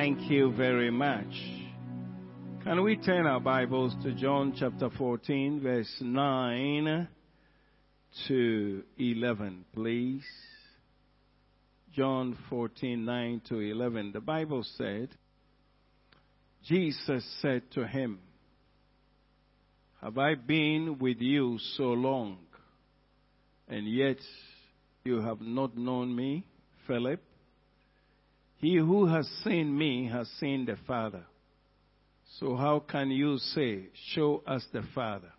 Thank you very much. Can we turn our Bibles to John chapter 14, verse 9 to 11, please? John 14, 9 to 11. The Bible said, Jesus said to him, Have I been with you so long, and yet you have not known me, Philip? He who has seen me has seen the Father. So how can you say, Show us the Father?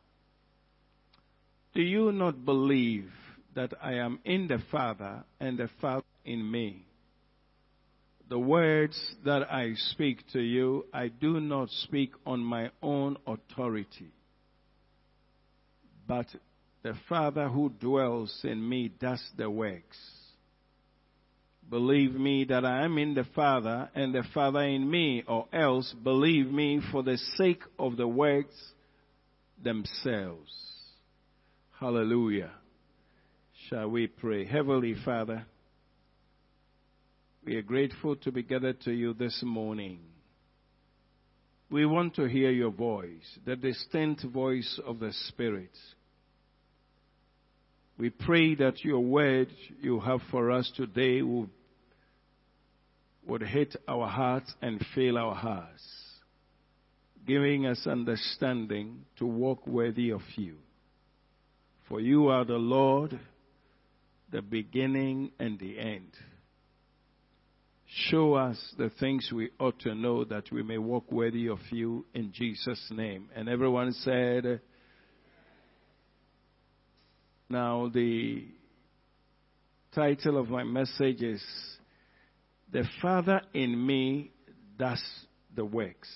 Do you not believe that I am in the Father and the Father in me? The words that I speak to you, I do not speak on my own authority. But the Father who dwells in me does the works. Believe me that I am in the Father and the Father in me, or else believe me for the sake of the works themselves. Hallelujah. Shall we pray? Heavenly Father, we are grateful to be gathered to you this morning. We want to hear your voice, the distinct voice of the Spirit. We pray that your word you have for us today will would hit our hearts and fill our hearts, giving us understanding to walk worthy of you. For you are the Lord, the beginning and the end. Show us the things we ought to know that we may walk worthy of you in Jesus' name. And everyone said, now the title of my message is the Father in me does the works.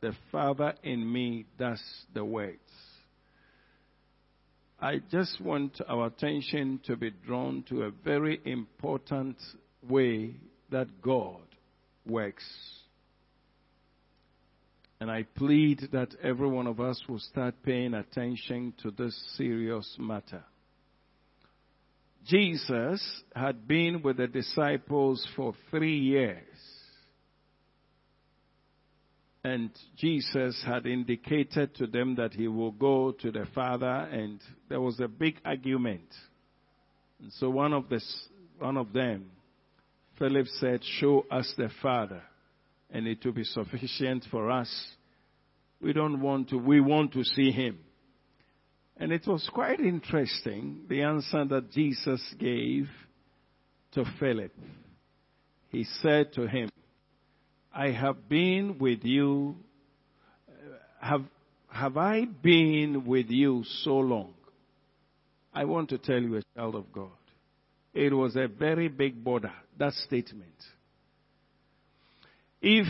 The Father in me does the works. I just want our attention to be drawn to a very important way that God works. And I plead that every one of us will start paying attention to this serious matter. Jesus had been with the disciples for three years. And Jesus had indicated to them that he will go to the Father, and there was a big argument. And so one of, the, one of them, Philip said, Show us the Father, and it will be sufficient for us. We don't want to, we want to see him. And it was quite interesting, the answer that Jesus gave to Philip. He said to him, I have been with you, have, have I been with you so long? I want to tell you, a child of God, it was a very big border, that statement. If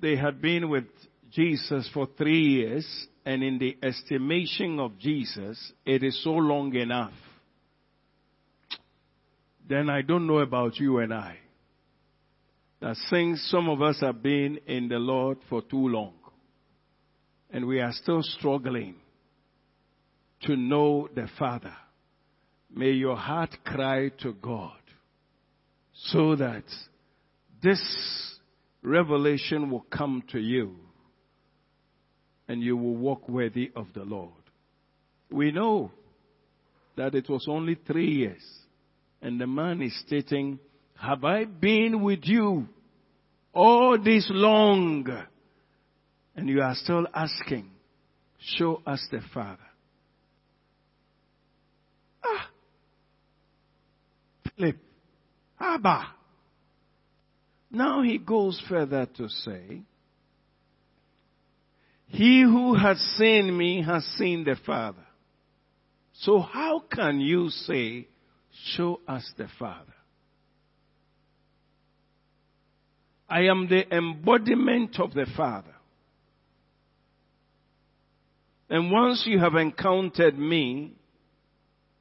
they had been with Jesus for three years, and in the estimation of Jesus, it is so long enough, then I don't know about you and I. That since some of us have been in the Lord for too long, and we are still struggling to know the Father, may your heart cry to God so that this revelation will come to you and you will walk worthy of the Lord. We know that it was only three years. And the man is stating, Have I been with you all this long? And you are still asking, Show us the Father. Ah! Philip, Abba. Now he goes further to say, he who has seen me has seen the Father. So how can you say, show us the Father? I am the embodiment of the Father. And once you have encountered me,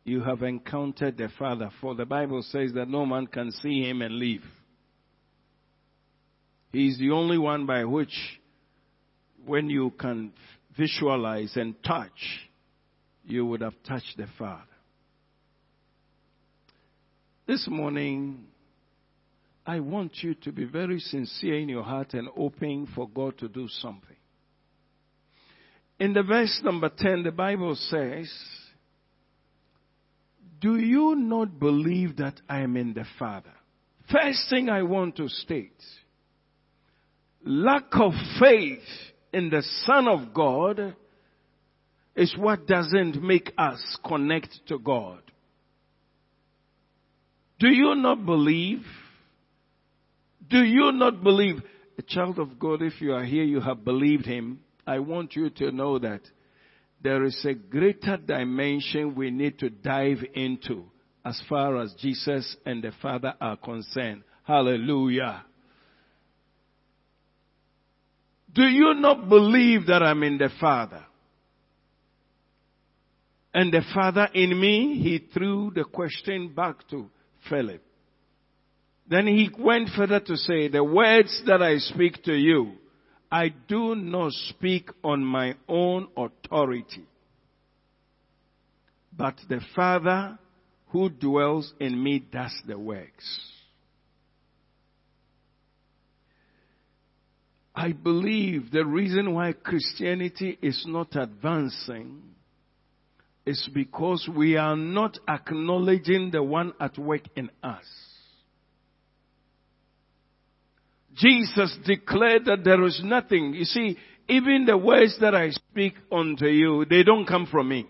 you have encountered the Father. For the Bible says that no man can see him and live. He is the only one by which when you can visualize and touch, you would have touched the Father. This morning, I want you to be very sincere in your heart and open for God to do something. In the verse number 10, the Bible says, Do you not believe that I am in the Father? First thing I want to state lack of faith in the Son of God is what doesn't make us connect to God. Do you not believe? Do you not believe? A child of God, if you are here, you have believed Him. I want you to know that there is a greater dimension we need to dive into as far as Jesus and the Father are concerned. Hallelujah. Do you not believe that I'm in the Father? And the Father in me, he threw the question back to Philip. Then he went further to say, the words that I speak to you, I do not speak on my own authority. But the Father who dwells in me does the works. I believe the reason why Christianity is not advancing is because we are not acknowledging the one at work in us. Jesus declared that there is nothing. You see, even the words that I speak unto you, they don't come from me.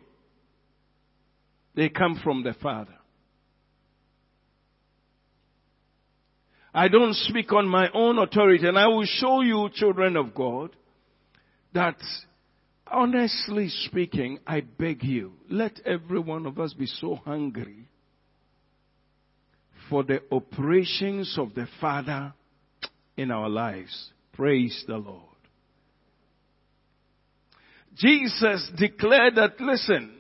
They come from the Father. I don't speak on my own authority. And I will show you, children of God, that honestly speaking, I beg you, let every one of us be so hungry for the operations of the Father in our lives. Praise the Lord. Jesus declared that, listen,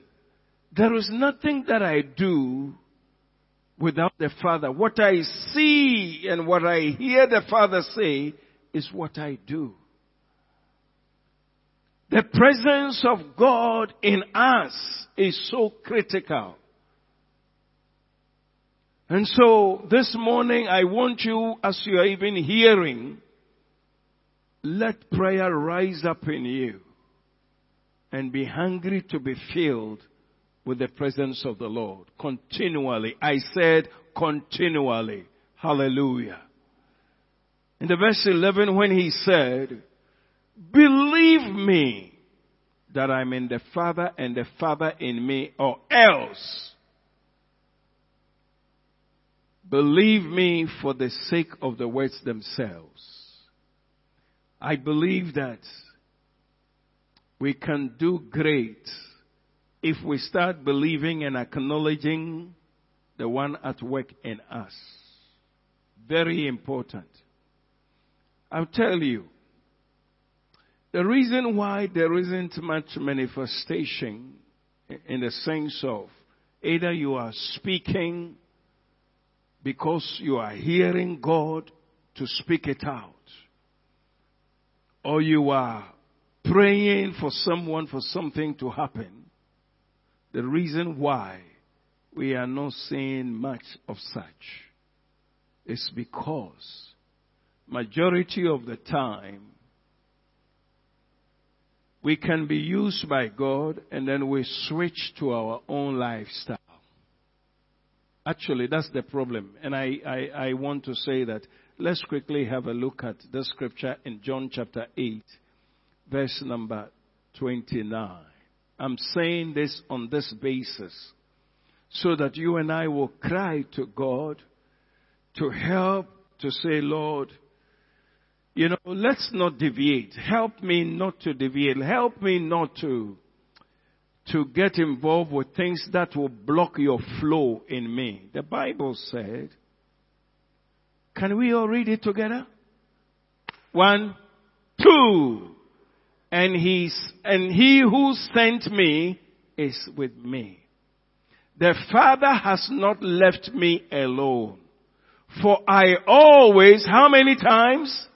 there is nothing that I do without the Father. What I see and what I hear the Father say is what I do. The presence of God in us is so critical. And so this morning I want you, as you are even hearing, let prayer rise up in you and be hungry to be filled with the presence of the Lord continually. I said continually. Hallelujah. In the verse 11 when he said, believe me that I'm in the Father and the Father in me or else believe me for the sake of the words themselves. I believe that we can do great if we start believing and acknowledging the one at work in us. Very important. I'll tell you, the reason why there isn't much manifestation in the sense of either you are speaking because you are hearing God to speak it out, or you are praying for someone for something to happen, the reason why we are not seeing much of such is because majority of the time we can be used by God and then we switch to our own lifestyle. Actually, that's the problem. And I, I, I want to say that let's quickly have a look at the scripture in John chapter 8, verse number 29. I'm saying this on this basis so that you and I will cry to God to help to say, Lord, you know, let's not deviate. Help me not to deviate. Help me not to, to get involved with things that will block your flow in me. The Bible said, can we all read it together? One, two and he's, and he who sent me is with me. The Father has not left me alone. For I always, how many times?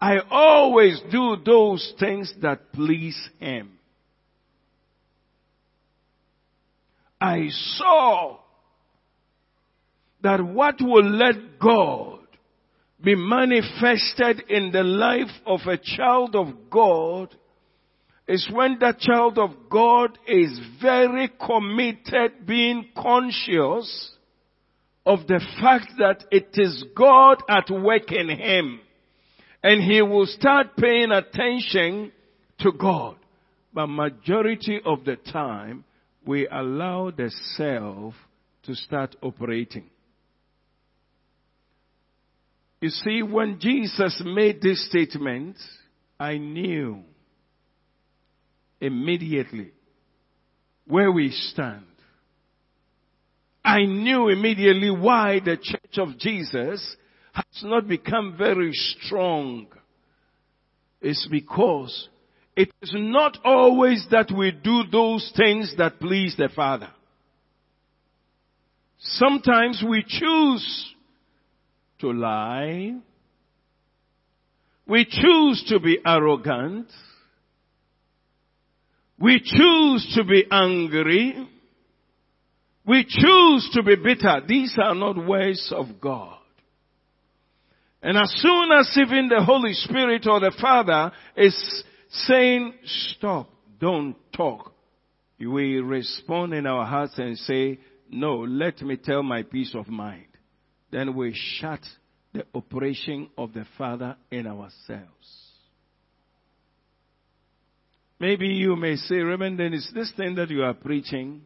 I always do those things that please Him. I saw that what will let God be manifested in the life of a child of God is when that child of God is very committed, being conscious of the fact that it is God at work in him. And he will start paying attention to God. But majority of the time, we allow the self to start operating. You see, when Jesus made this statement, I knew immediately where we stand. I knew immediately why the church of Jesus has not become very strong. It's because it is not always that we do those things that please the Father. Sometimes we choose to lie. We choose to be arrogant. We choose to be angry. We choose to be bitter. These are not ways of God. And as soon as even the Holy Spirit or the Father is saying, stop, don't talk, we respond in our hearts and say, no, let me tell my peace of mind. Then we shut the operation of the Father in ourselves. Maybe you may say, Reverend Dennis, this thing that you are preaching,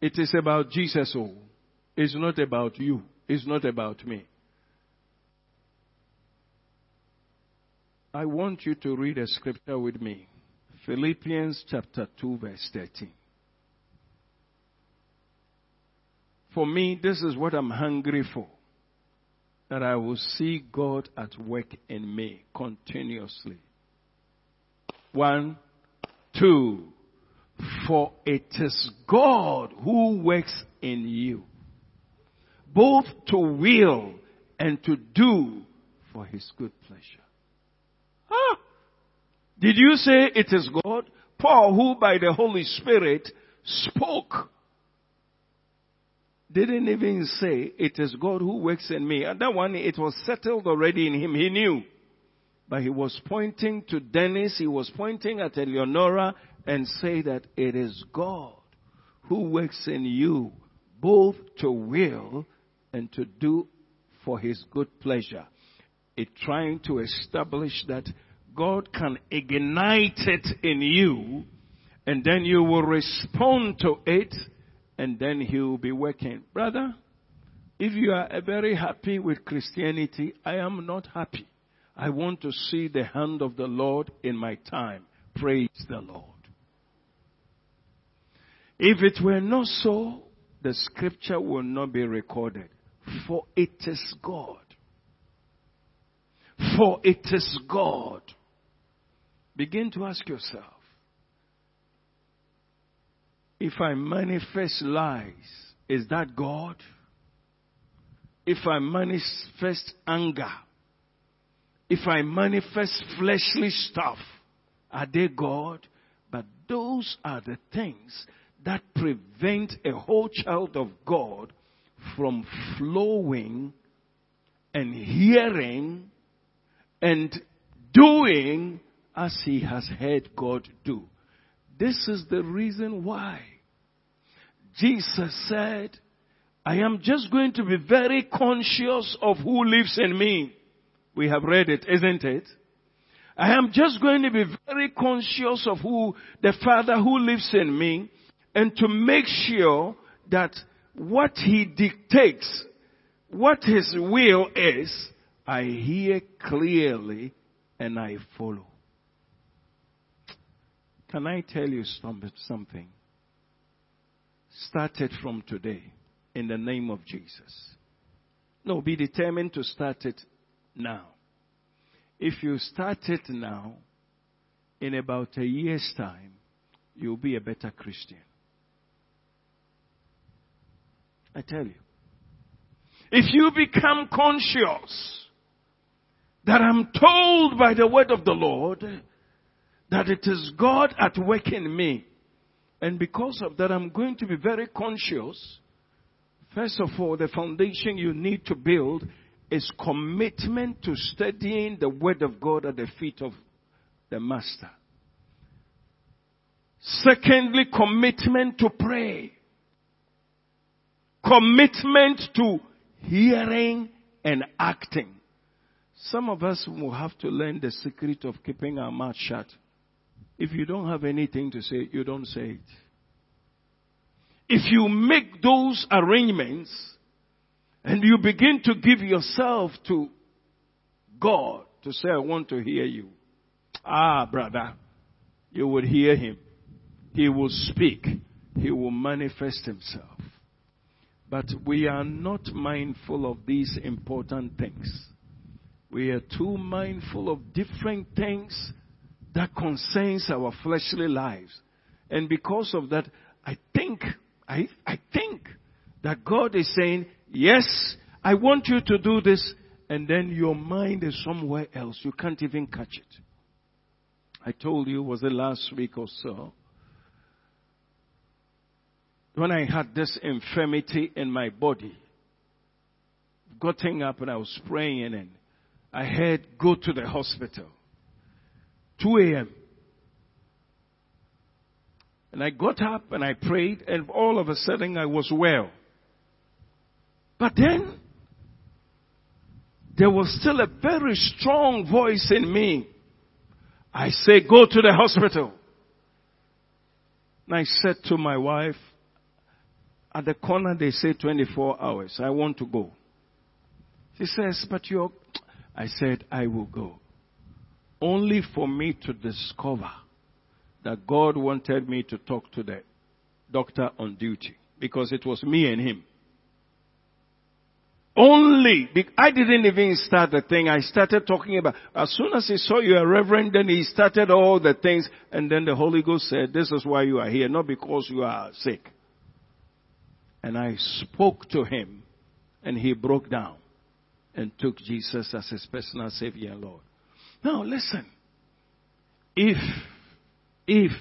it is about Jesus. Oh, it's not about you. It's not about me. I want you to read a scripture with me. Philippians chapter 2 verse 13. For me, this is what I'm hungry for. That I will see God at work in me continuously. One, two. For it is God who works in you, both to will and to do for his good pleasure. Huh? Did you say it is God? Paul, who by the Holy Spirit spoke, didn't even say it is God who works in me. And that one, it was settled already in him. He knew. But he was pointing to Dennis, he was pointing at Eleonora and say that it is God who works in you both to will and to do for his good pleasure. It trying to establish that God can ignite it in you and then you will respond to it and then he will be working. Brother, if you are very happy with Christianity, I am not happy. I want to see the hand of the Lord in my time. Praise the Lord. If it were not so, the scripture will not be recorded. For it is God. For it is God. Begin to ask yourself if I manifest lies, is that God? If I manifest anger, if I manifest fleshly stuff, are they God? But those are the things that prevent a whole child of God from flowing and hearing and doing as he has heard God do. This is the reason why Jesus said, I am just going to be very conscious of who lives in me. We have read it, isn't it? I am just going to be very conscious of who the Father who lives in me and to make sure that what He dictates, what His will is, I hear clearly and I follow. Can I tell you something? Start it from today in the name of Jesus. No, be determined to start it now. If you start it now, in about a year's time, you'll be a better Christian. I tell you. If you become conscious that I'm told by the word of the Lord that it is God at work in me, and because of that, I'm going to be very conscious. First of all, the foundation you need to build is commitment to studying the Word of God at the feet of the Master. Secondly, commitment to pray. Commitment to hearing and acting. Some of us will have to learn the secret of keeping our mouth shut. If you don't have anything to say, you don't say it. If you make those arrangements and you begin to give yourself to God to say, I want to hear you. Ah, brother, you will hear him. He will speak. He will manifest himself. But we are not mindful of these important things. We are too mindful of different things that concerns our fleshly lives. And because of that, I think, I, I think that God is saying, yes, I want you to do this, and then your mind is somewhere else. You can't even catch it. I told you, was it last week or so? When I had this infirmity in my body, getting up and I was praying and I heard go to the hospital. 2 a.m. And I got up and I prayed and all of a sudden I was well. But then there was still a very strong voice in me. I say, go to the hospital. And I said to my wife, at the corner they say 24 hours. I want to go. She says, but you're, I said, I will go. Only for me to discover that God wanted me to talk to the doctor on duty. Because it was me and him. Only, I didn't even start the thing. I started talking about, as soon as he saw you a reverend, then he started all the things, and then the Holy Ghost said, this is why you are here, not because you are sick. And I spoke to him, and he broke down and took Jesus as his personal Savior and Lord. Now listen. If, if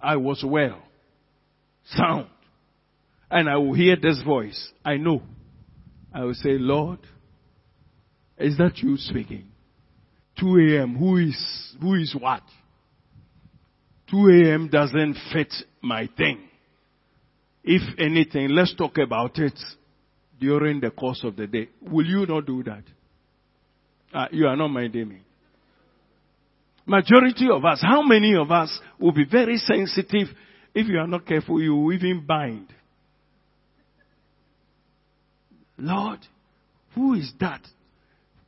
I was well, sound, and I will hear this voice, I know. I will say, Lord, is that you speaking? 2 a.m. Who is, who is what? 2 a.m. doesn't fit my thing. If anything, let's talk about it during the course of the day. Will you not do that? Uh, you are not minding me. Majority of us, how many of us will be very sensitive if you are not careful, you will even bind. Lord, who is that?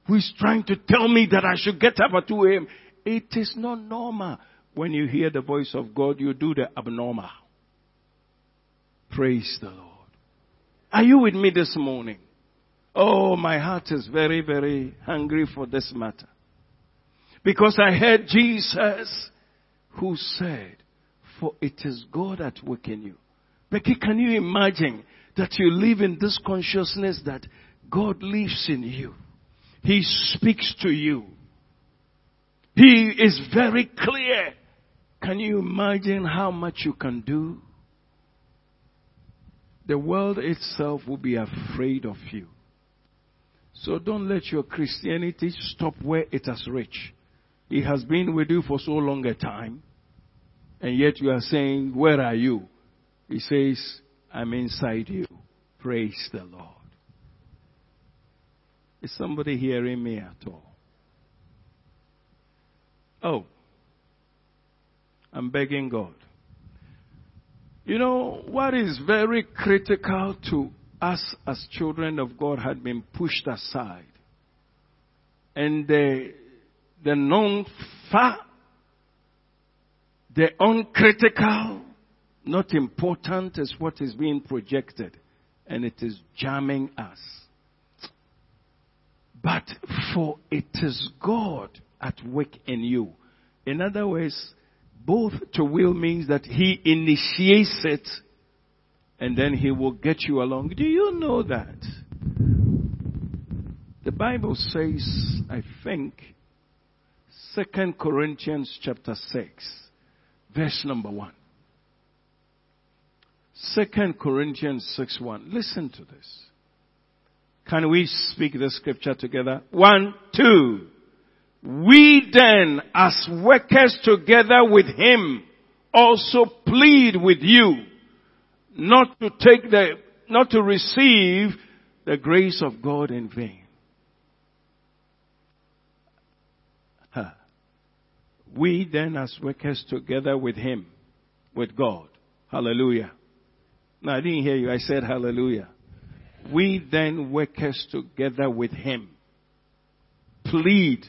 Who is trying to tell me that I should get up at 2 a.m.? It is not normal. When you hear the voice of God, you do the abnormal. Praise the Lord. Are you with me this morning? Oh, my heart is very, very hungry for this matter. Because I heard Jesus who said, For it is God at work in you. Becky, can you imagine that you live in this consciousness that God lives in you? He speaks to you. He is very clear. Can you imagine how much you can do? The world itself will be afraid of you. So don't let your Christianity stop where it has reached. It has been with you for so long a time, and yet you are saying, Where are you? He says, I'm inside you. Praise the Lord. Is somebody hearing me at all? Oh, I'm begging God. You know, what is very critical to us as children of God had been pushed aside. And the, the non far, the uncritical, not important is what is being projected. And it is jamming us. But for it is God at work in you. In other words, both to will means that He initiates it and then he will get you along. Do you know that? The Bible says, I think, Second Corinthians chapter 6, verse number 1. Second Corinthians 6 1. Listen to this. Can we speak the scripture together? One, two. We then, as workers together with him, also plead with you not to take the, not to receive the grace of God in vain. Huh. We then as workers together with him, with God. Hallelujah. No, I didn't hear you. I said hallelujah. We then workers together with him plead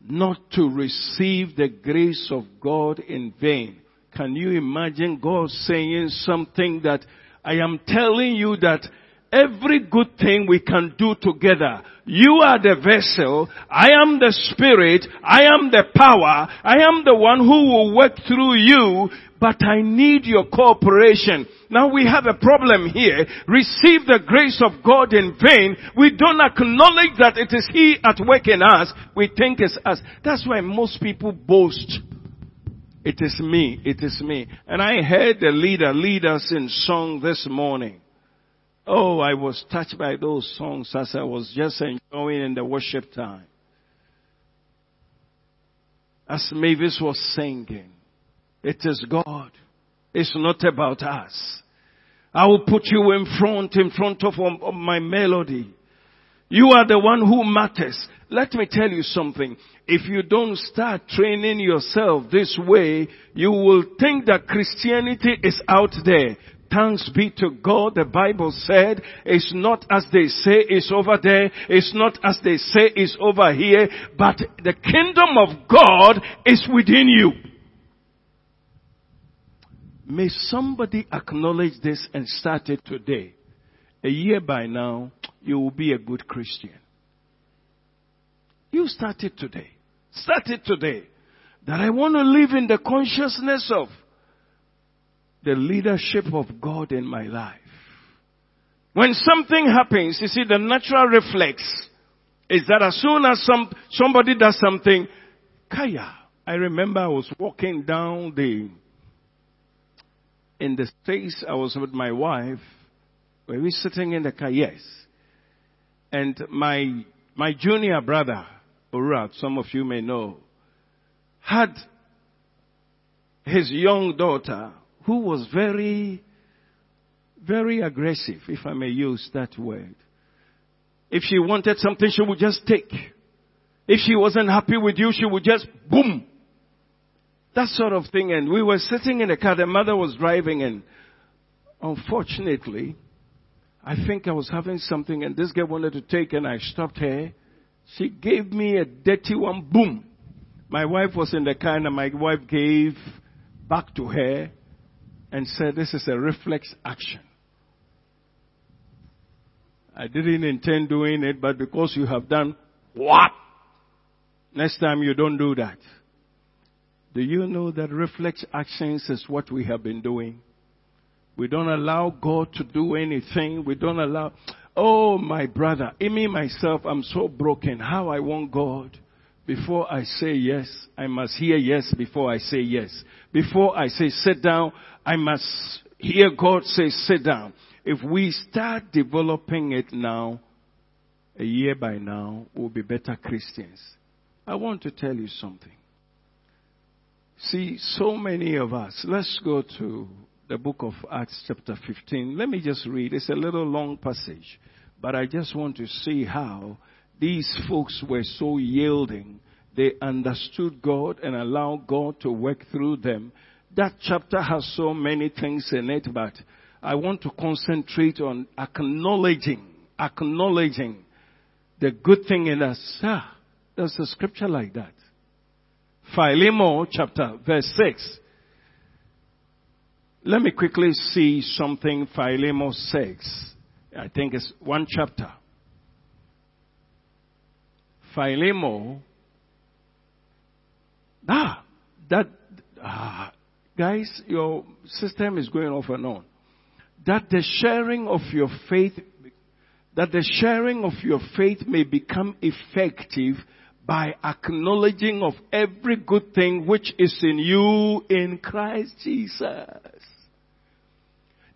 not to receive the grace of God in vain. Can you imagine God saying something that I am telling you that every good thing we can do together. You are the vessel. I am the spirit. I am the power. I am the one who will work through you, but I need your cooperation. Now we have a problem here. Receive the grace of God in vain. We don't acknowledge that it is He at work in us. We think it's us. That's why most people boast. It is me. It is me. And I heard the leader lead us in song this morning. Oh, I was touched by those songs as I was just enjoying in the worship time. As Mavis was singing, it is God. It's not about us. I will put you in front, in front of, of my melody. You are the one who matters. Let me tell you something. If you don't start training yourself this way, you will think that Christianity is out there. Thanks be to God. The Bible said it's not as they say it's over there. It's not as they say it's over here. But the kingdom of God is within you. May somebody acknowledge this and start it today. A year by now, you will be a good Christian. You start it today. Start it today. That I want to live in the consciousness of the leadership of God in my life. When something happens, you see, the natural reflex is that as soon as some, somebody does something, Kaya, I remember I was walking down the in the States, I was with my wife. Were we were sitting in the car, yes. And my, my junior brother, Some of you may know, had his young daughter who was very, very aggressive, if I may use that word. If she wanted something, she would just take. If she wasn't happy with you, she would just boom, that sort of thing. And we were sitting in the car. The mother was driving and unfortunately, I think I was having something and this girl wanted to take and I stopped her. She gave me a dirty one. Boom. My wife was in the car and my wife gave back to her and said, this is a reflex action. I didn't intend doing it, but because you have done what? Next time you don't do that. Do you know that reflex actions is what we have been doing? We don't allow God to do anything. We don't allow, oh my brother, in me myself, I'm so broken. How I want God. Before I say yes, I must hear yes before I say yes. Before I say sit down, I must hear God say sit down. If we start developing it now, a year by now, we'll be better Christians. I want to tell you something. See, so many of us, let's go to the book of Acts chapter 15. Let me just read. It's a little long passage, but I just want to see how these folks were so yielding. They understood God and allowed God to work through them. That chapter has so many things in it, but I want to concentrate on acknowledging, acknowledging the good thing in us. Ah, there's a scripture like that. Philemon chapter verse 6. Let me quickly see something Philemon 6. I think it's one chapter. Philemon. Ah, that, ah, guys, your system is going off and on. That the sharing of your faith, that the sharing of your faith may become effective by acknowledging of every good thing which is in you in Christ Jesus.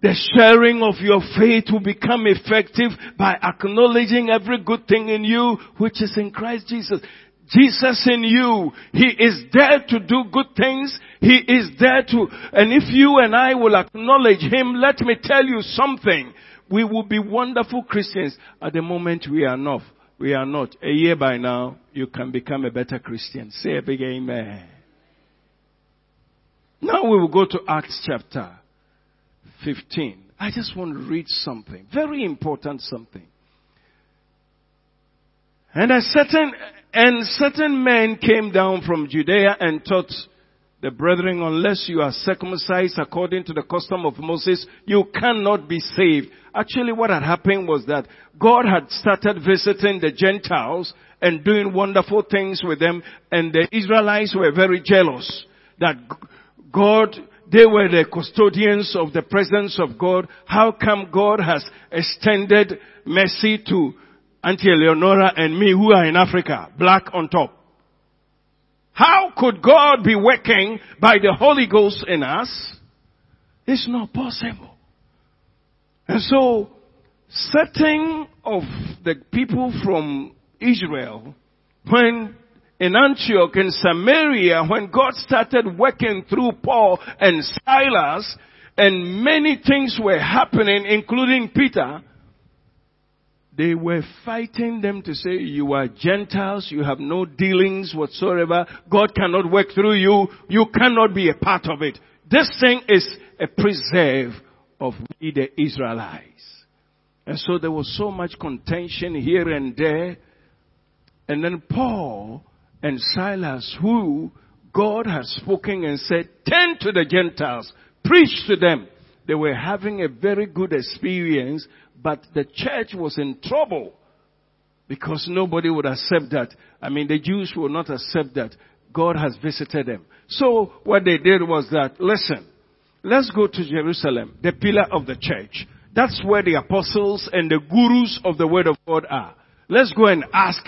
The sharing of your faith will become effective by acknowledging every good thing in you which is in Christ Jesus. Jesus in you. He is there to do good things. He is there to, and if you and I will acknowledge Him, let me tell you something. We will be wonderful Christians. At the moment we are not. We are not. A year by now, you can become a better Christian. Say a big amen. Now we will go to Acts chapter 15. I just want to read something. Very important something. And a certain, and certain men came down from Judea and taught the brethren, unless you are circumcised according to the custom of Moses, you cannot be saved. Actually, what had happened was that God had started visiting the Gentiles and doing wonderful things with them, and the Israelites were very jealous that God, they were the custodians of the presence of God. How come God has extended mercy to Auntie Eleonora and me who are in Africa, black on top? How could God be working by the Holy Ghost in us? It's not possible. And so, certain of the people from Israel, when in Antioch in Samaria, when God started working through Paul and Silas, and many things were happening, including Peter, they were fighting them to say, you are Gentiles, you have no dealings whatsoever, God cannot work through you, you cannot be a part of it. This thing is a preserve of we the Israelites. And so there was so much contention here and there. And then Paul and Silas, who God had spoken and said, turn to the Gentiles, preach to them. They were having a very good experience but the church was in trouble because nobody would accept that. I mean, the Jews will not accept that. God has visited them. So what they did was that, listen, let's go to Jerusalem, the pillar of the church. That's where the apostles and the gurus of the word of God are. Let's go and ask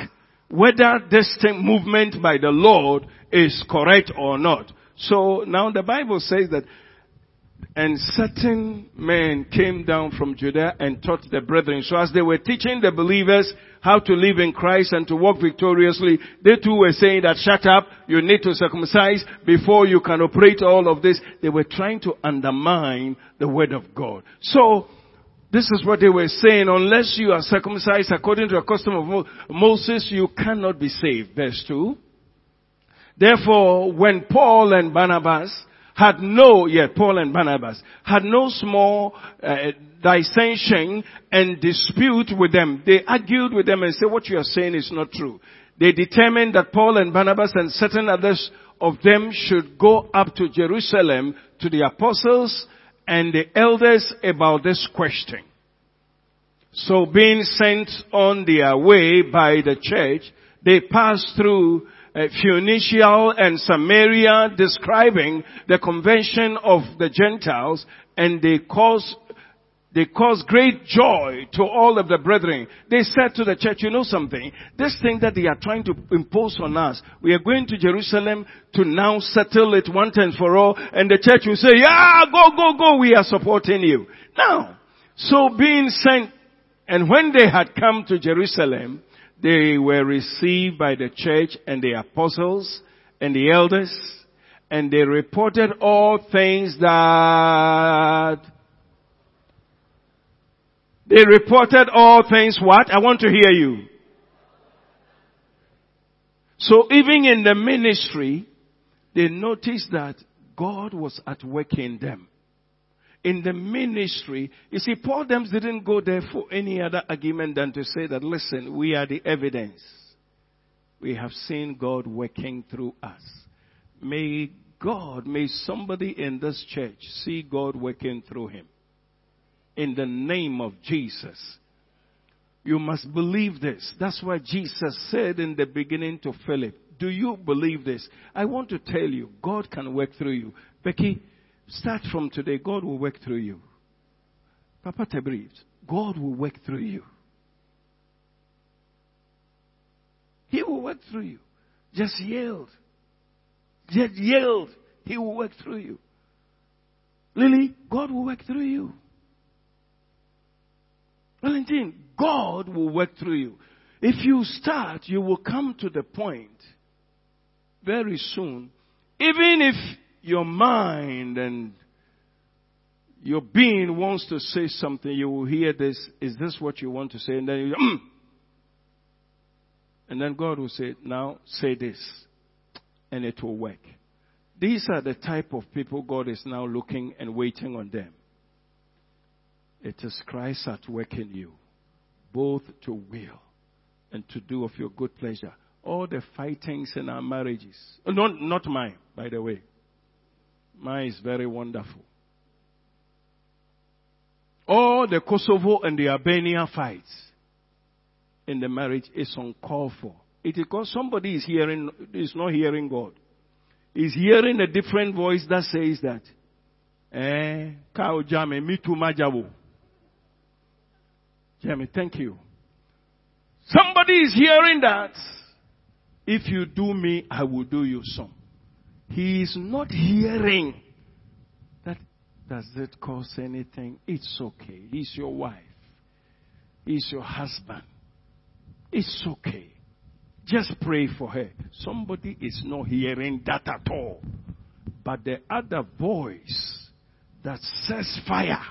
whether this thing, movement by the Lord is correct or not. So now the Bible says that and certain men came down from Judea and taught the brethren. So as they were teaching the believers how to live in Christ and to walk victoriously, they too were saying that shut up, you need to circumcise before you can operate all of this. They were trying to undermine the word of God. So, this is what they were saying, unless you are circumcised according to the custom of Moses, you cannot be saved. Verse 2. Therefore, when Paul and Barnabas had no, yeah, Paul and Barnabas, had no small uh, dissension and dispute with them. They argued with them and said, what you are saying is not true. They determined that Paul and Barnabas and certain others of them should go up to Jerusalem to the apostles and the elders about this question. So being sent on their way by the church, they passed through uh, Phoenicia and Samaria describing the convention of the Gentiles and they cause they caused great joy to all of the brethren. They said to the church, you know something? This thing that they are trying to impose on us, we are going to Jerusalem to now settle it once and for all, and the church will say, yeah, go, go, go, we are supporting you. Now, so being sent, and when they had come to Jerusalem, they were received by the church and the apostles and the elders and they reported all things that they reported all things what? I want to hear you. So even in the ministry, they noticed that God was at work in them in the ministry, you see, Paul them didn't go there for any other argument than to say that, listen, we are the evidence. We have seen God working through us. May God, may somebody in this church see God working through him. In the name of Jesus. You must believe this. That's why Jesus said in the beginning to Philip, do you believe this? I want to tell you, God can work through you. Becky, Start from today. God will work through you. Papa Tebrit, God will work through you. He will work through you. Just yield. Just yield. He will work through you. Lily, God will work through you. Valentine, God will work through you. If you start, you will come to the point very soon, even if your mind and your being wants to say something, you will hear this. Is this what you want to say? And then you, mm. and then God will say, now say this, and it will work. These are the type of people God is now looking and waiting on them. It is Christ at work in you, both to will and to do of your good pleasure. All the fightings in our marriages, not, not mine, by the way. Mine is very wonderful. All the Kosovo and the Albania fights in the marriage is uncalled for. It is because somebody is hearing, is not hearing God. Is hearing a different voice that says that, eh, kao jame, mi Jamie, thank you. Somebody is hearing that. If you do me, I will do you some. He is not hearing that. Does it cause anything? It's okay. He's your wife. He's your husband. It's okay. Just pray for her. Somebody is not hearing that at all. But the other voice that says fire.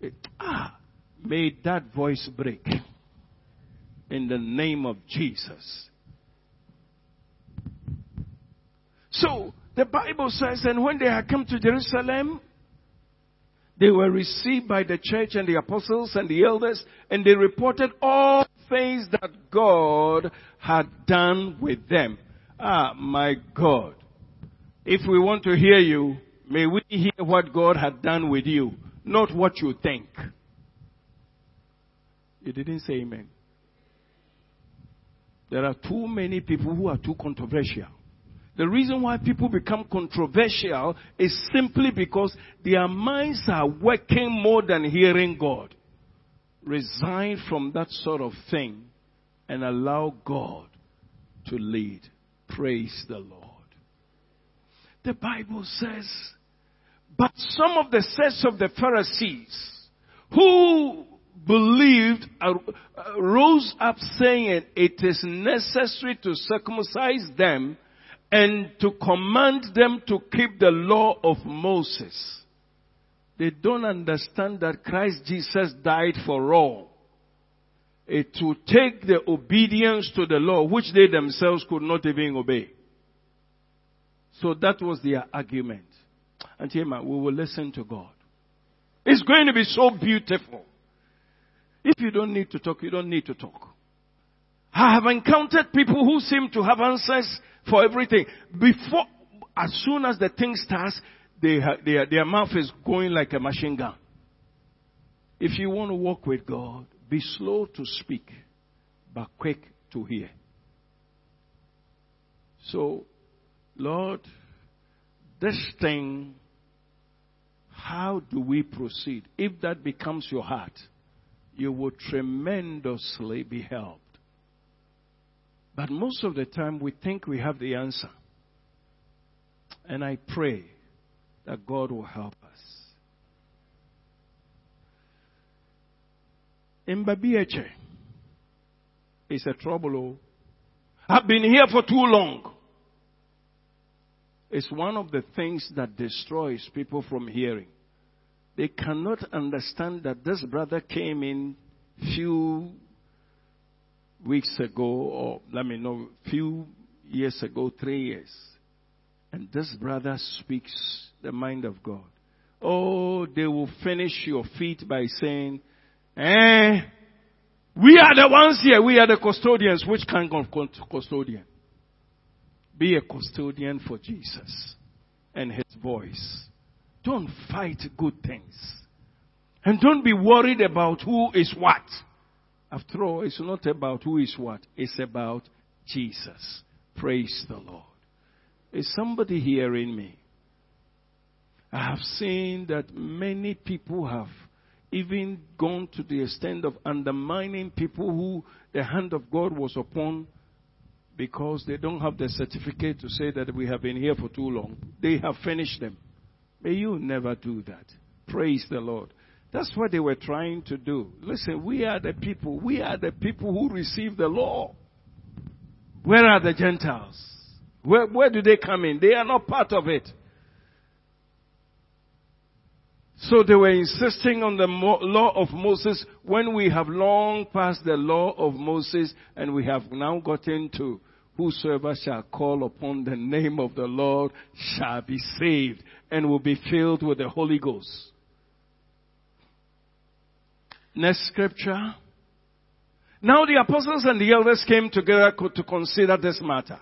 It, ah, May that voice break in the name of Jesus. So, the Bible says, and when they had come to Jerusalem, they were received by the church and the apostles and the elders, and they reported all things that God had done with them. Ah, my God. If we want to hear you, may we hear what God had done with you, not what you think. You didn't say amen. There are too many people who are too controversial. The reason why people become controversial is simply because their minds are working more than hearing God. Resign from that sort of thing and allow God to lead. Praise the Lord. The Bible says, but some of the sets of the Pharisees who believed uh, rose up saying it is necessary to circumcise them and to command them to keep the law of Moses. They don't understand that Christ Jesus died for all. It to take the obedience to the law, which they themselves could not even obey. So that was their argument. And here, we will listen to God. It's going to be so beautiful. If you don't need to talk, you don't need to talk. I have encountered people who seem to have answers for everything. Before, as soon as the thing starts, they their, their mouth is going like a machine gun. If you want to walk with God, be slow to speak, but quick to hear. So, Lord, this thing, how do we proceed? If that becomes your heart, you will tremendously be helped. But most of the time, we think we have the answer. And I pray that God will help us. Mbabieche is a trouble. I've been here for too long. It's one of the things that destroys people from hearing they cannot understand that this brother came in few weeks ago, or let me know, few years ago, three years. And this brother speaks the mind of God. Oh, they will finish your feet by saying, eh, we are the ones here, we are the custodians. Which kind of custodian? Be a custodian for Jesus and his voice. Don't fight good things. And don't be worried about who is what. After all, it's not about who is what. It's about Jesus. Praise the Lord. Is somebody hearing me? I have seen that many people have even gone to the extent of undermining people who the hand of God was upon because they don't have the certificate to say that we have been here for too long. They have finished them. May you never do that. Praise the Lord. That's what they were trying to do. Listen, we are the people. We are the people who receive the law. Where are the Gentiles? Where, where do they come in? They are not part of it. So they were insisting on the law of Moses when we have long passed the law of Moses and we have now gotten to whosoever shall call upon the name of the Lord shall be saved and will be filled with the Holy Ghost. Next scripture. Now the apostles and the elders came together to consider this matter.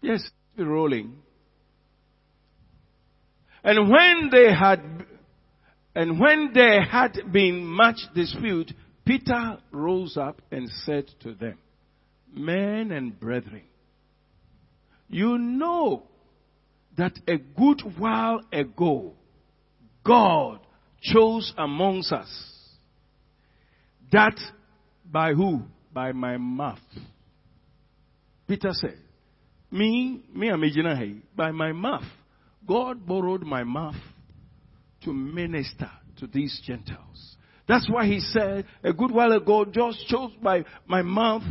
Yes, be rolling. And when they had, and when there had been much dispute, Peter rose up and said to them, Men and brethren, you know that a good while ago, God chose amongst us that by who? By my mouth. Peter said, Me, me, I'm by my mouth. God borrowed my mouth to minister to these Gentiles. That's why he said a good while ago, just chose by my mouth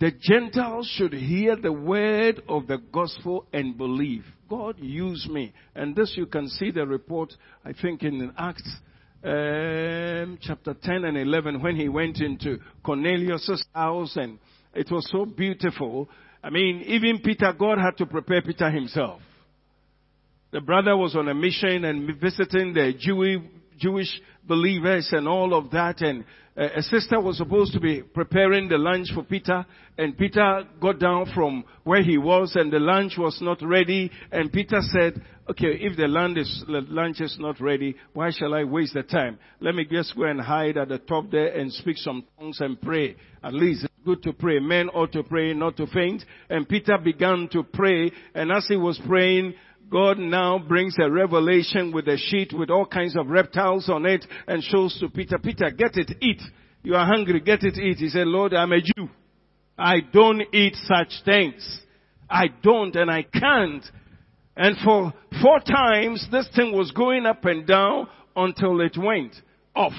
the Gentiles should hear the word of the gospel and believe. God used me. And this you can see the report, I think in Acts um, chapter 10 and 11 when he went into Cornelius' house and it was so beautiful. I mean, even Peter, God had to prepare Peter himself. The brother was on a mission and visiting the Jewish, Jewish believers and all of that and uh, a sister was supposed to be preparing the lunch for Peter and Peter got down from where he was and the lunch was not ready and Peter said, okay, if the lunch is, the lunch is not ready, why shall I waste the time? Let me just go and hide at the top there and speak some tongues and pray. At least it's good to pray. Men ought to pray, not to faint. And Peter began to pray and as he was praying, God now brings a revelation with a sheet with all kinds of reptiles on it and shows to Peter, Peter, get it, eat. You are hungry, get it, eat. He said, Lord, I'm a Jew. I don't eat such things. I don't and I can't. And for four times, this thing was going up and down until it went off.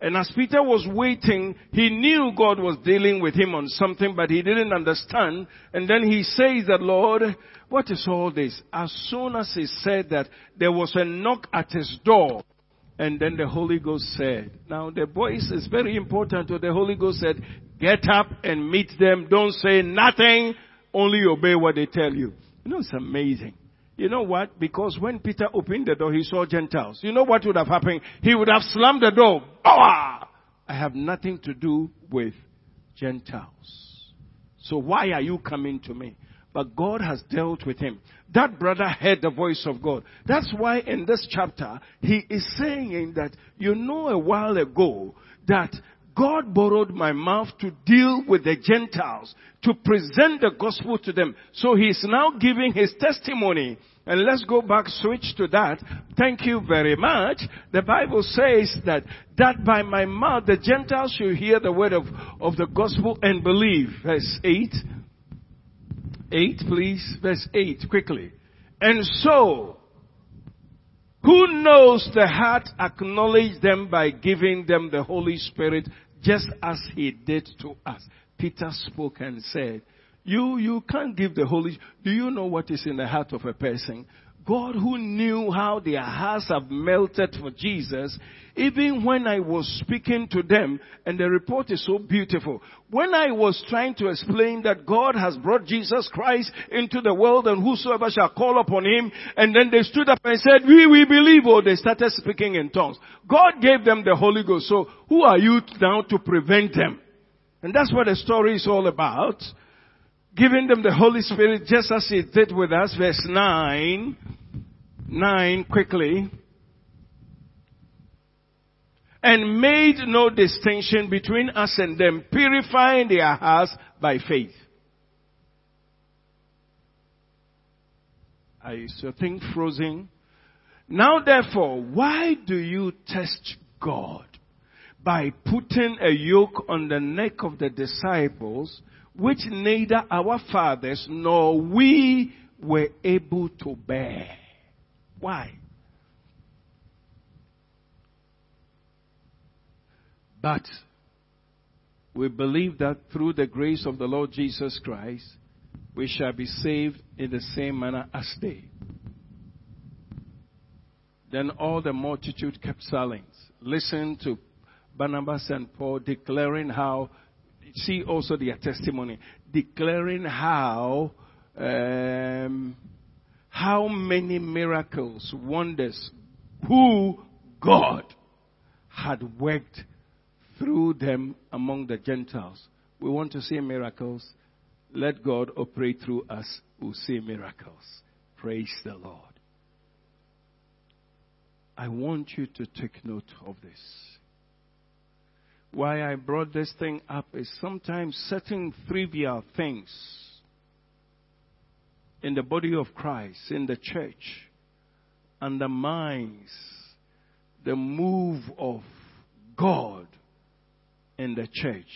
And as Peter was waiting, he knew God was dealing with him on something, but he didn't understand. And then he says that, Lord, what is all this? As soon as he said that, there was a knock at his door. And then the Holy Ghost said, now the voice is very important. to The Holy Ghost said, get up and meet them. Don't say nothing. Only obey what they tell you. You know, it's amazing. You know what? Because when Peter opened the door, he saw Gentiles. You know what would have happened? He would have slammed the door. Ah! I have nothing to do with Gentiles. So why are you coming to me? But God has dealt with him. That brother heard the voice of God. That's why in this chapter, he is saying that you know a while ago that God borrowed my mouth to deal with the Gentiles, to present the gospel to them. So he's now giving his testimony. And let's go back, switch to that. Thank you very much. The Bible says that, that by my mouth the Gentiles should hear the word of, of the gospel and believe. Verse 8. 8, please. Verse 8, quickly. And so, who knows the heart acknowledge them by giving them the Holy Spirit just as he did to us. Peter spoke and said, you, you can't give the Holy, do you know what is in the heart of a person? God who knew how their hearts have melted for Jesus, even when I was speaking to them, and the report is so beautiful. When I was trying to explain that God has brought Jesus Christ into the world and whosoever shall call upon him, and then they stood up and said, we, we believe, or they started speaking in tongues. God gave them the Holy Ghost, so who are you now to prevent them? And that's what the story is all about giving them the Holy Spirit just as He did with us. Verse 9. 9 quickly. And made no distinction between us and them, purifying their hearts by faith. Is your thing frozen? Now therefore, why do you test God? By putting a yoke on the neck of the disciples which neither our fathers nor we were able to bear. Why? But we believe that through the grace of the Lord Jesus Christ, we shall be saved in the same manner as they. Then all the multitude kept silence, listened to Barnabas and Paul declaring how, see also their testimony, declaring how um, how many miracles, wonders, who God had worked through them among the Gentiles. We want to see miracles. Let God operate through us. We'll see miracles. Praise the Lord. I want you to take note of this. Why I brought this thing up is sometimes certain trivial things in the body of Christ, in the church, undermines the move of God in the church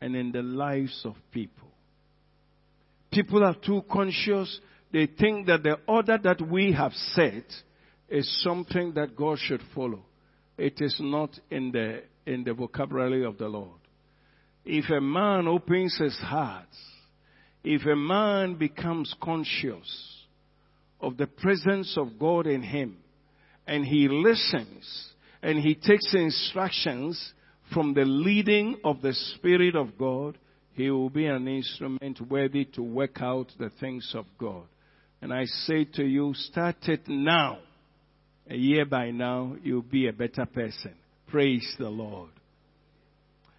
and in the lives of people. People are too conscious. They think that the order that we have set is something that God should follow. It is not in the, in the vocabulary of the Lord. If a man opens his heart, if a man becomes conscious of the presence of God in him, and he listens, and he takes instructions from the leading of the Spirit of God, he will be an instrument worthy to work out the things of God. And I say to you, start it now a year by now, you'll be a better person. Praise the Lord.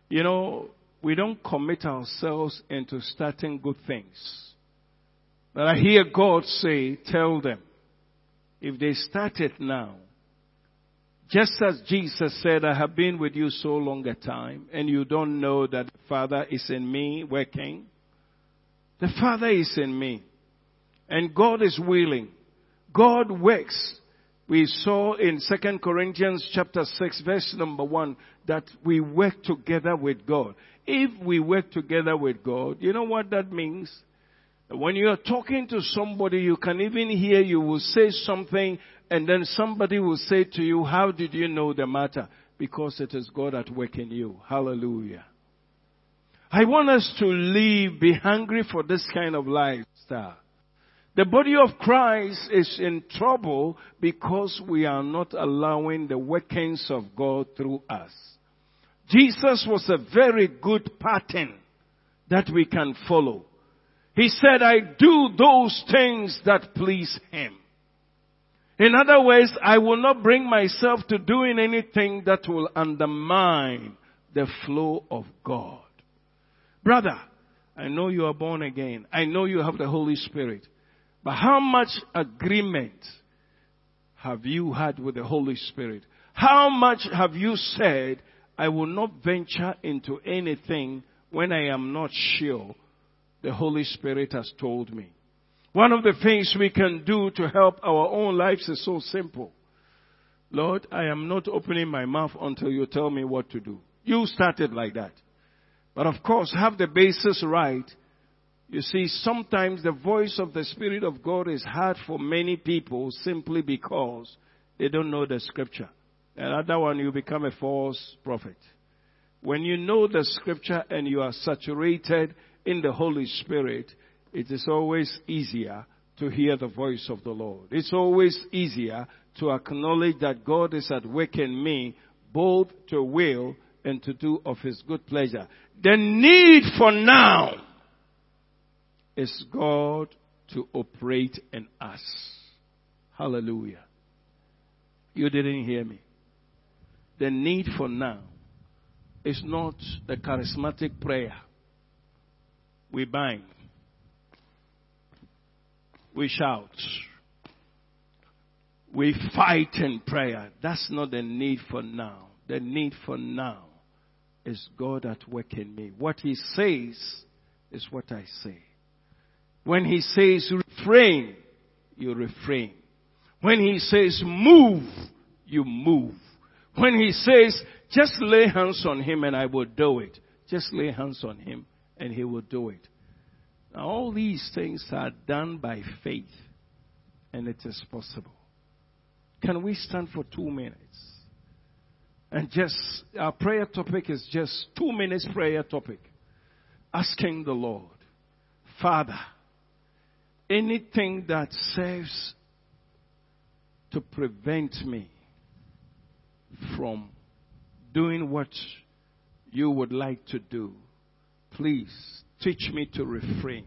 You know, we don't commit ourselves into starting good things. But I hear God say, tell them, if they start it now, just as Jesus said, I have been with you so long a time, and you don't know that the Father is in me working. The Father is in me. And God is willing. God works we saw in 2 Corinthians chapter 6 verse number 1 that we work together with God. If we work together with God, you know what that means? When you are talking to somebody, you can even hear you will say something and then somebody will say to you, how did you know the matter? Because it is God at work in you. Hallelujah. I want us to live, be hungry for this kind of lifestyle. The body of Christ is in trouble because we are not allowing the workings of God through us. Jesus was a very good pattern that we can follow. He said, I do those things that please Him. In other words, I will not bring myself to doing anything that will undermine the flow of God. Brother, I know you are born again. I know you have the Holy Spirit. But how much agreement have you had with the Holy Spirit? How much have you said, I will not venture into anything when I am not sure the Holy Spirit has told me? One of the things we can do to help our own lives is so simple. Lord, I am not opening my mouth until you tell me what to do. You started like that. But of course, have the basis right you see, sometimes the voice of the Spirit of God is hard for many people simply because they don't know the scripture. Another one, you become a false prophet. When you know the scripture and you are saturated in the Holy Spirit, it is always easier to hear the voice of the Lord. It's always easier to acknowledge that God is at work in me, both to will and to do of His good pleasure. The need for now is God to operate in us. Hallelujah. You didn't hear me. The need for now is not the charismatic prayer. We bind. We shout. We fight in prayer. That's not the need for now. The need for now is God at work in me. What He says is what I say. When he says refrain, you refrain. When he says move, you move. When he says just lay hands on him and I will do it, just lay hands on him and he will do it. Now all these things are done by faith and it is possible. Can we stand for two minutes? And just, our prayer topic is just two minutes prayer topic. Asking the Lord, Father, anything that serves to prevent me from doing what you would like to do, please teach me to refrain.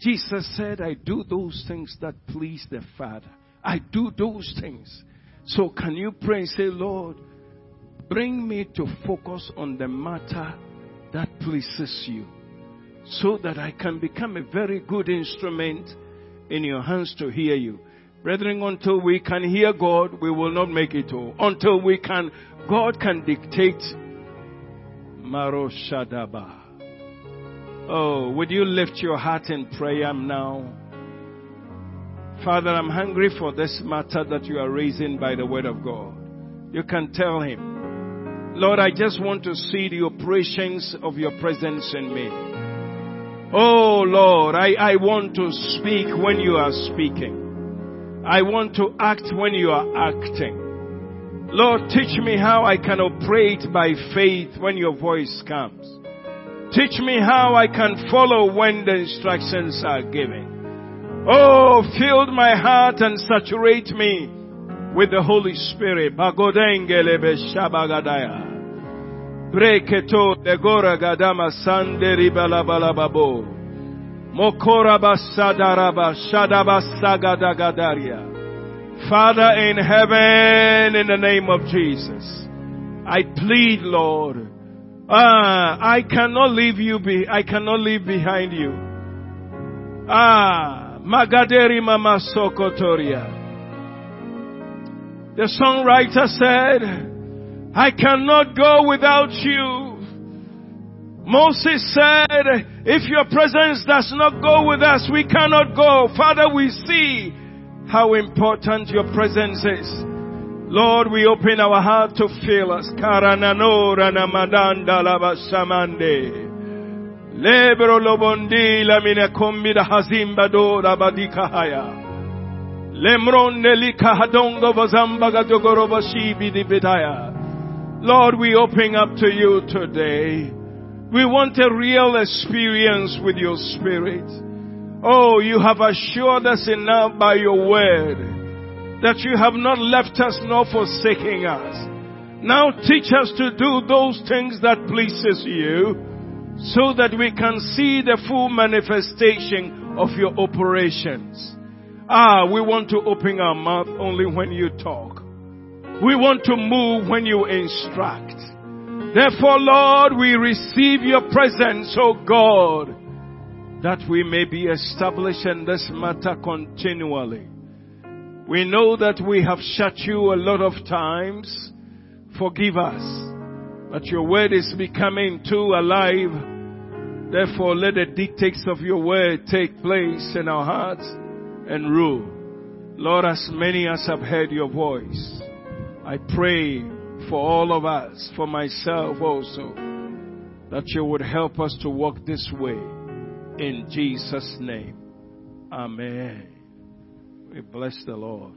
Jesus said, I do those things that please the Father. I do those things. So can you pray and say, Lord, bring me to focus on the matter that pleases you so that I can become a very good instrument in your hands to hear you. Brethren, until we can hear God, we will not make it all. Until we can, God can dictate. Maro Shadaba. Oh, would you lift your heart in prayer now? Father, I'm hungry for this matter that you are raising by the word of God. You can tell him, Lord, I just want to see the operations of your presence in me. Oh Lord, I, I want to speak when you are speaking. I want to act when you are acting. Lord, teach me how I can operate by faith when your voice comes. Teach me how I can follow when the instructions are given. Oh, fill my heart and saturate me with the Holy Spirit. Breketo legora gadama sande ribalabalababo. Father in heaven, in the name of Jesus, I plead, Lord, Ah, I cannot leave you be, I cannot leave behind you. Ah, Magaderi Mama Sokotoria. The songwriter said, I cannot go without you. Moses said, if your presence does not go with us, we cannot go. Father, we see how important your presence is. Lord, we open our heart to feel us. Karananora namadanda labashamande. Lebro lobondi lamina kombida hazimba do labadikahaya. Lemronde likahadongo vazamba gadogorobashibi di bidaya. Lord, we open up to you today. We want a real experience with your spirit. Oh, you have assured us enough by your word that you have not left us nor forsaken us. Now teach us to do those things that pleases you so that we can see the full manifestation of your operations. Ah, we want to open our mouth only when you talk. We want to move when you instruct. Therefore, Lord, we receive your presence, O God, that we may be established in this matter continually. We know that we have shut you a lot of times. Forgive us. But your word is becoming too alive. Therefore, let the dictates of your word take place in our hearts and rule. Lord, as many as have heard your voice, I pray for all of us, for myself also, that you would help us to walk this way. In Jesus' name. Amen. We bless the Lord.